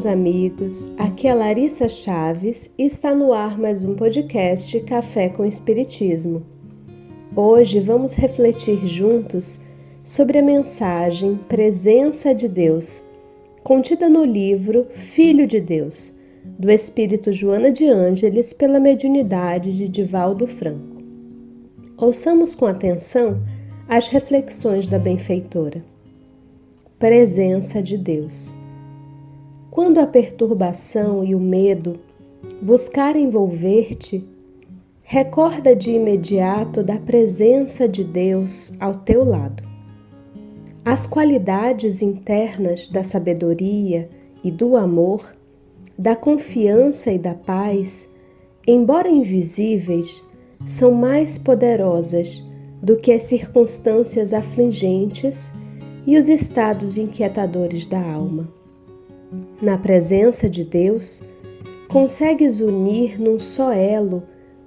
meus amigos. Aqui é Larissa Chaves e está no ar mais um podcast Café com Espiritismo. Hoje vamos refletir juntos sobre a mensagem Presença de Deus, contida no livro Filho de Deus, do Espírito Joana de Ângeles, pela mediunidade de Divaldo Franco. Ouçamos com atenção as reflexões da benfeitora. Presença de Deus. Quando a perturbação e o medo buscarem envolver-te, recorda de imediato da presença de Deus ao teu lado. As qualidades internas da sabedoria e do amor, da confiança e da paz, embora invisíveis, são mais poderosas do que as circunstâncias afligentes e os estados inquietadores da alma. Na presença de Deus, consegues unir num só elo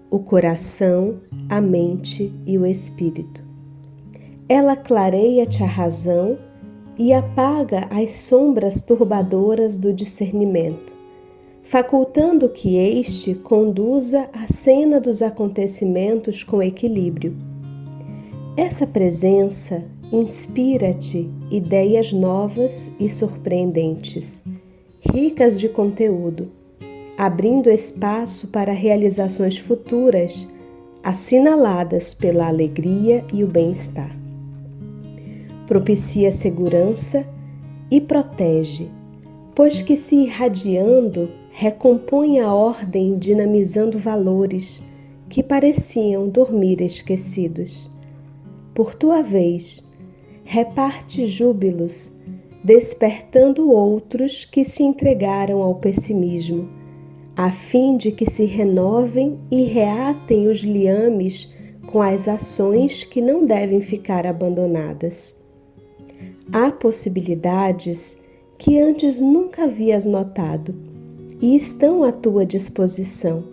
o coração, a mente e o espírito. Ela clareia-te a razão e apaga as sombras turbadoras do discernimento, facultando que este conduza a cena dos acontecimentos com equilíbrio. Essa presença inspira-te ideias novas e surpreendentes ricas de conteúdo, abrindo espaço para realizações futuras assinaladas pela alegria e o bem-estar. Propicia segurança e protege, pois que se irradiando recompõe a ordem dinamizando valores que pareciam dormir esquecidos. Por tua vez, reparte júbilos despertando outros que se entregaram ao pessimismo, a fim de que se renovem e reatem os liames com as ações que não devem ficar abandonadas. Há possibilidades que antes nunca havias notado e estão à tua disposição,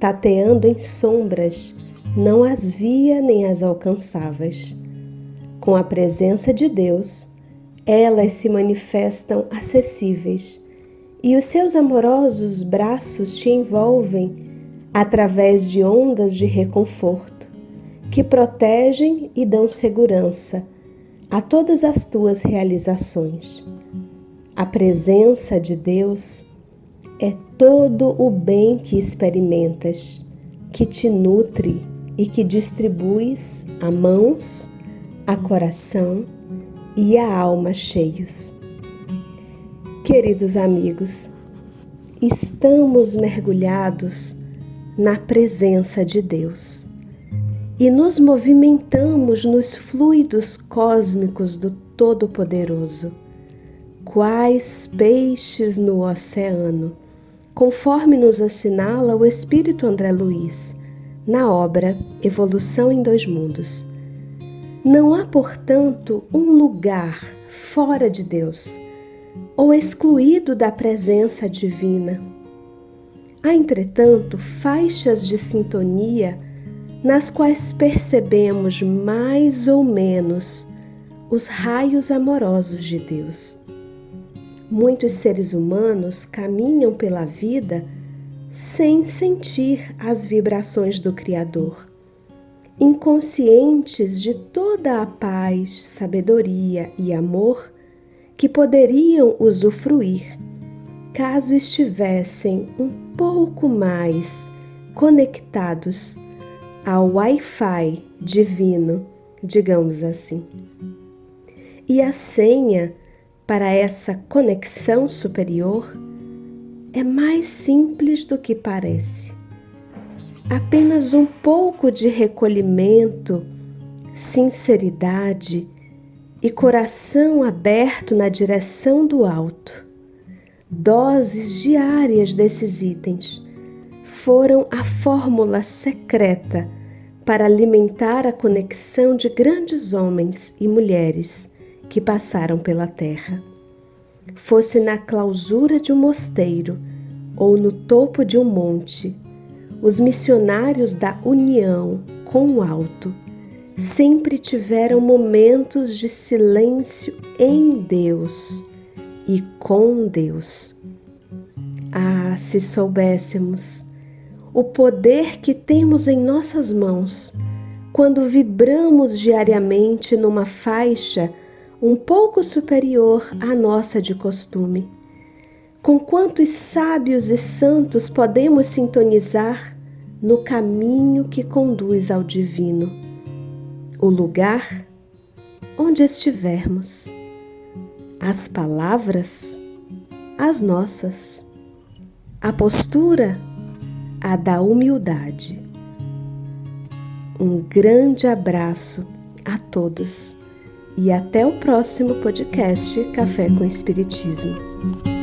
tateando em sombras, não as via nem as alcançavas. Com a presença de Deus, elas se manifestam acessíveis e os seus amorosos braços te envolvem através de ondas de reconforto que protegem e dão segurança a todas as tuas realizações. A presença de Deus é todo o bem que experimentas, que te nutre e que distribuis a mãos, a coração e a alma cheios. Queridos amigos, estamos mergulhados na presença de Deus e nos movimentamos nos fluidos cósmicos do Todo-Poderoso, quais peixes no oceano, conforme nos assinala o Espírito André Luiz na obra Evolução em Dois Mundos não há, portanto, um lugar fora de Deus ou excluído da presença divina. Há, entretanto, faixas de sintonia nas quais percebemos mais ou menos os raios amorosos de Deus. Muitos seres humanos caminham pela vida sem sentir as vibrações do Criador inconscientes de toda a paz, sabedoria e amor que poderiam usufruir caso estivessem um pouco mais conectados ao Wi-Fi divino, digamos assim. E a senha para essa conexão superior é mais simples do que parece apenas um pouco de recolhimento, sinceridade e coração aberto na direção do alto. Doses diárias desses itens foram a fórmula secreta para alimentar a conexão de grandes homens e mulheres que passaram pela terra. Fosse na clausura de um mosteiro ou no topo de um monte, os missionários da união com o alto sempre tiveram momentos de silêncio em Deus e com Deus. Ah, se soubéssemos o poder que temos em nossas mãos quando vibramos diariamente numa faixa um pouco superior à nossa de costume. Com quantos sábios e santos podemos sintonizar no caminho que conduz ao divino, o lugar onde estivermos, as palavras, as nossas, a postura, a da humildade um grande abraço a todos e até o próximo podcast Café com Espiritismo.